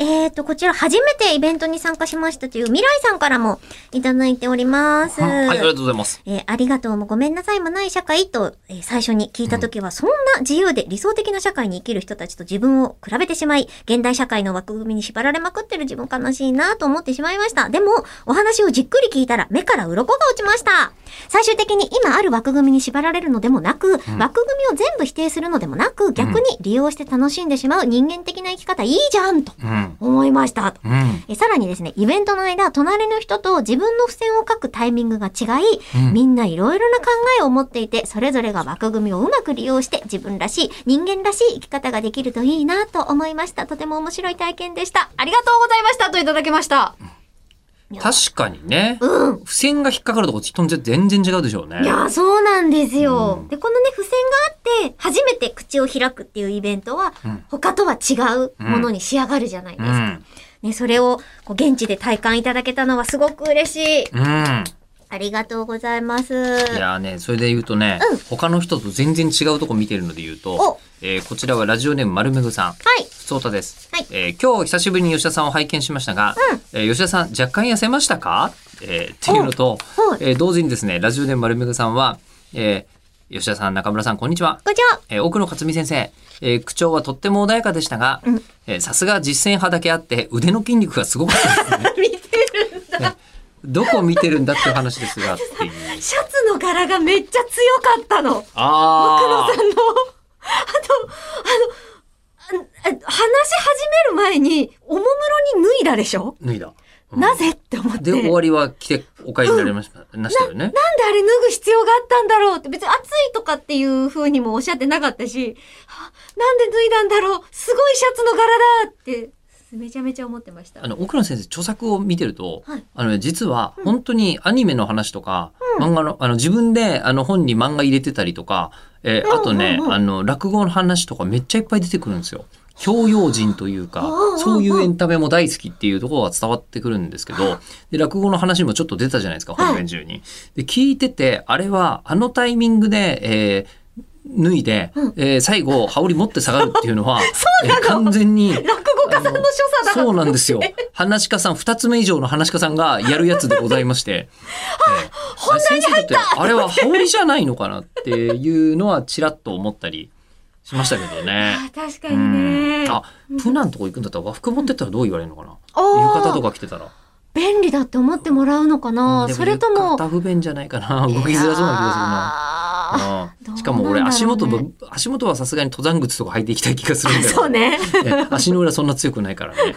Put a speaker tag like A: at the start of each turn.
A: えっ、と、こちら初めてイベントに参加しましたという未来さんからもいただいております。
B: はい、ありがとうございます。
A: えーありがとうもごめんなさいもない社会と、えー最初に聞いたときは、そんな自由で理想的な社会に生きる人たちと自分を比べてしまい、現代社会の枠組みに縛られまくってる自分悲しいなと思ってしまいました。でも、お話をじっくり聞いたら目から鱗が落ちました。最終的に今ある枠組みに縛られるのでもなく、枠組みを全部否定するのでもなく、逆に利用して楽しんでしまう人間的な生き方いいじゃんと
B: うん。
A: 思いました。と
B: うん。
A: えさらにですね、イベントの間、隣の人と自分の付箋を書くタイミングが違い、
B: うん
A: みんないろいろな考えを持っていて、それぞれが枠組みをうまく利用して自分らしい、人間らしい生き方ができるといいなと思いました。とても面白い体験でした。ありがとうございましたといただきました。
B: 確かにね、
A: うん。
B: 付箋が引っかかるとこ人に全然違うでしょうね。
A: いやー、そうなんですよ。
B: うん
A: で、このね、付箋があって、初めて口を開くっていうイベントは、
B: うん
A: 他とは違うものに仕上がるじゃないですか。
B: うん。
A: ね、それをこう現地で体感いただけたのはすごく嬉しい。
B: うん。
A: ありがとうございます。
B: いやーね、それで言うとね、
A: うん
B: 他の人と全然違うとこ見てるので言うと
A: お、
B: えーこちらはラジオネーム丸めぐさん。
A: はい。
B: そう太です、
A: はい
B: えー今日久しぶりに吉田さんを拝見しましたが、えー吉田さん若干痩せましたか、えーっていうのと、
A: はい
B: えー同時にですね、ラジオネーム丸めぐさんは、えー吉田さん、中村さん、こんにちは。
A: こんにちは。
B: えー奥野克美先生、えー口調はとっても穏やかでしたが、
A: うん
B: えーさすが実践派だけあって腕の筋肉がすごかったですね。
A: 見てるんだ。
B: どこ見てるんだっていう話ですが。
A: シャツの柄がめっちゃ強かったの。
B: ああ。
A: あの、あと、あの、話し始める前に、おもむろに脱いだでしょ、
B: 脱いだ。うん
A: なぜって思って。
B: で、終わりは着てお帰りになりました,、ましたよね。
A: なんであれ脱ぐ必要があったんだろうって別に暑いとかっていう風にもおっしゃってなかったし、あなんで脱いだんだろう？すごいシャツの柄だって、めちゃめちゃ思ってました。
B: あの、奥野先生、著作を見てると、
A: はい。
B: あのね、実は、本当にアニメの話とか、漫画の、あの、自分で、あの、本に漫画入れてたりとか、えーあとね、
A: うんうんうん。
B: あの、落語の話とかめっちゃいっぱい出てくるんですよ。教養人というか
A: うんうんう、ん
B: そういうエンタメも大好きっていうところが伝わってくるんですけど、で、落語の話もちょっと出たじゃないですか、
A: はい。
B: 本編中に。で、聞いてて、あれは、あのタイミングで、えー脱いで、
A: うん。
B: えー最後、羽織持って下がるっていうのは、えー完全に、
A: 家さんの所作だ
B: そうなんですよ。話し家さん、二つ目以上の話し家さんがやるやつでございまして。本題に入ったあれは羽織じゃないのかなっていうのはちらっと思ったりしましたけどね。
A: あ確か
B: う
A: にね
B: ん。あ、プナンとこ行くんだったら和服持ってったらどう言われるのかな？浴衣とか着てたら。
A: 便利だって思ってもらうのかな、
B: で
A: それとも。
B: 不便じゃないかな。動きづらそうな気がするな。
A: な。
B: うんしかも俺足元も、足元はさすがに登山靴とか履いていきたい気がするんだよ
A: そうね。
B: ね足の裏そんな強くないからね。